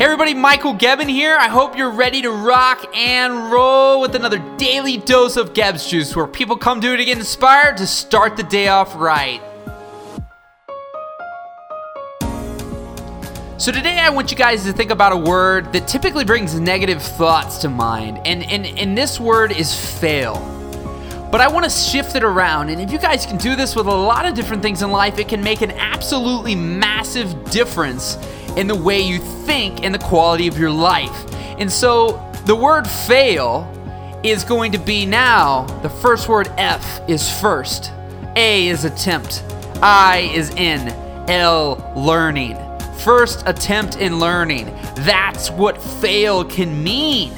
Hey everybody, Michael Gebben here. I hope you're ready to rock and roll with another daily dose of Gebbs Juice where people come to it to get inspired to start the day off right. So today I want you guys to think about a word that typically brings negative thoughts to mind. And, and, and this word is fail. But I want to shift it around. And if you guys can do this with a lot of different things in life, it can make an absolutely massive difference in the way you think and the quality of your life. And so the word fail is going to be now the first word F is first, A is attempt, I is in, L learning. First attempt in learning. That's what fail can mean.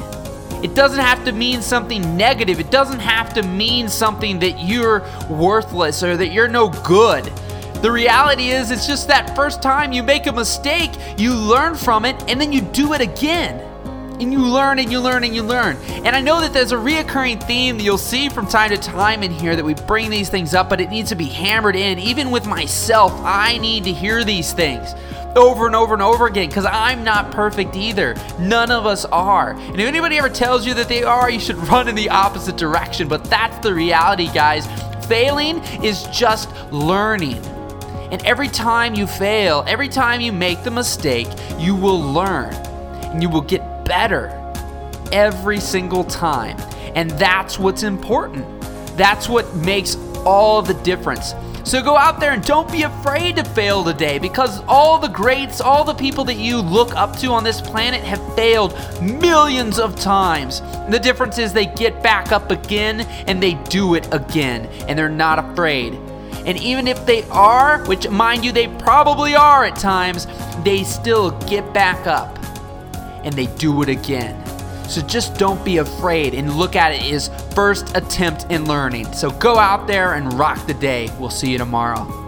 It doesn't have to mean something negative. It doesn't have to mean something that you're worthless or that you're no good. The reality is, it's just that first time you make a mistake, you learn from it, and then you do it again. And you learn and you learn and you learn. And I know that there's a reoccurring theme that you'll see from time to time in here that we bring these things up, but it needs to be hammered in. Even with myself, I need to hear these things over and over and over again because I'm not perfect either. None of us are. And if anybody ever tells you that they are, you should run in the opposite direction. But that's the reality, guys. Failing is just learning. And every time you fail, every time you make the mistake, you will learn and you will get better every single time. And that's what's important. That's what makes all the difference. So go out there and don't be afraid to fail today because all the greats, all the people that you look up to on this planet have failed millions of times. The difference is they get back up again and they do it again and they're not afraid. And even if they are, which mind you, they probably are at times, they still get back up and they do it again. So just don't be afraid and look at it as first attempt in learning. So go out there and rock the day. We'll see you tomorrow.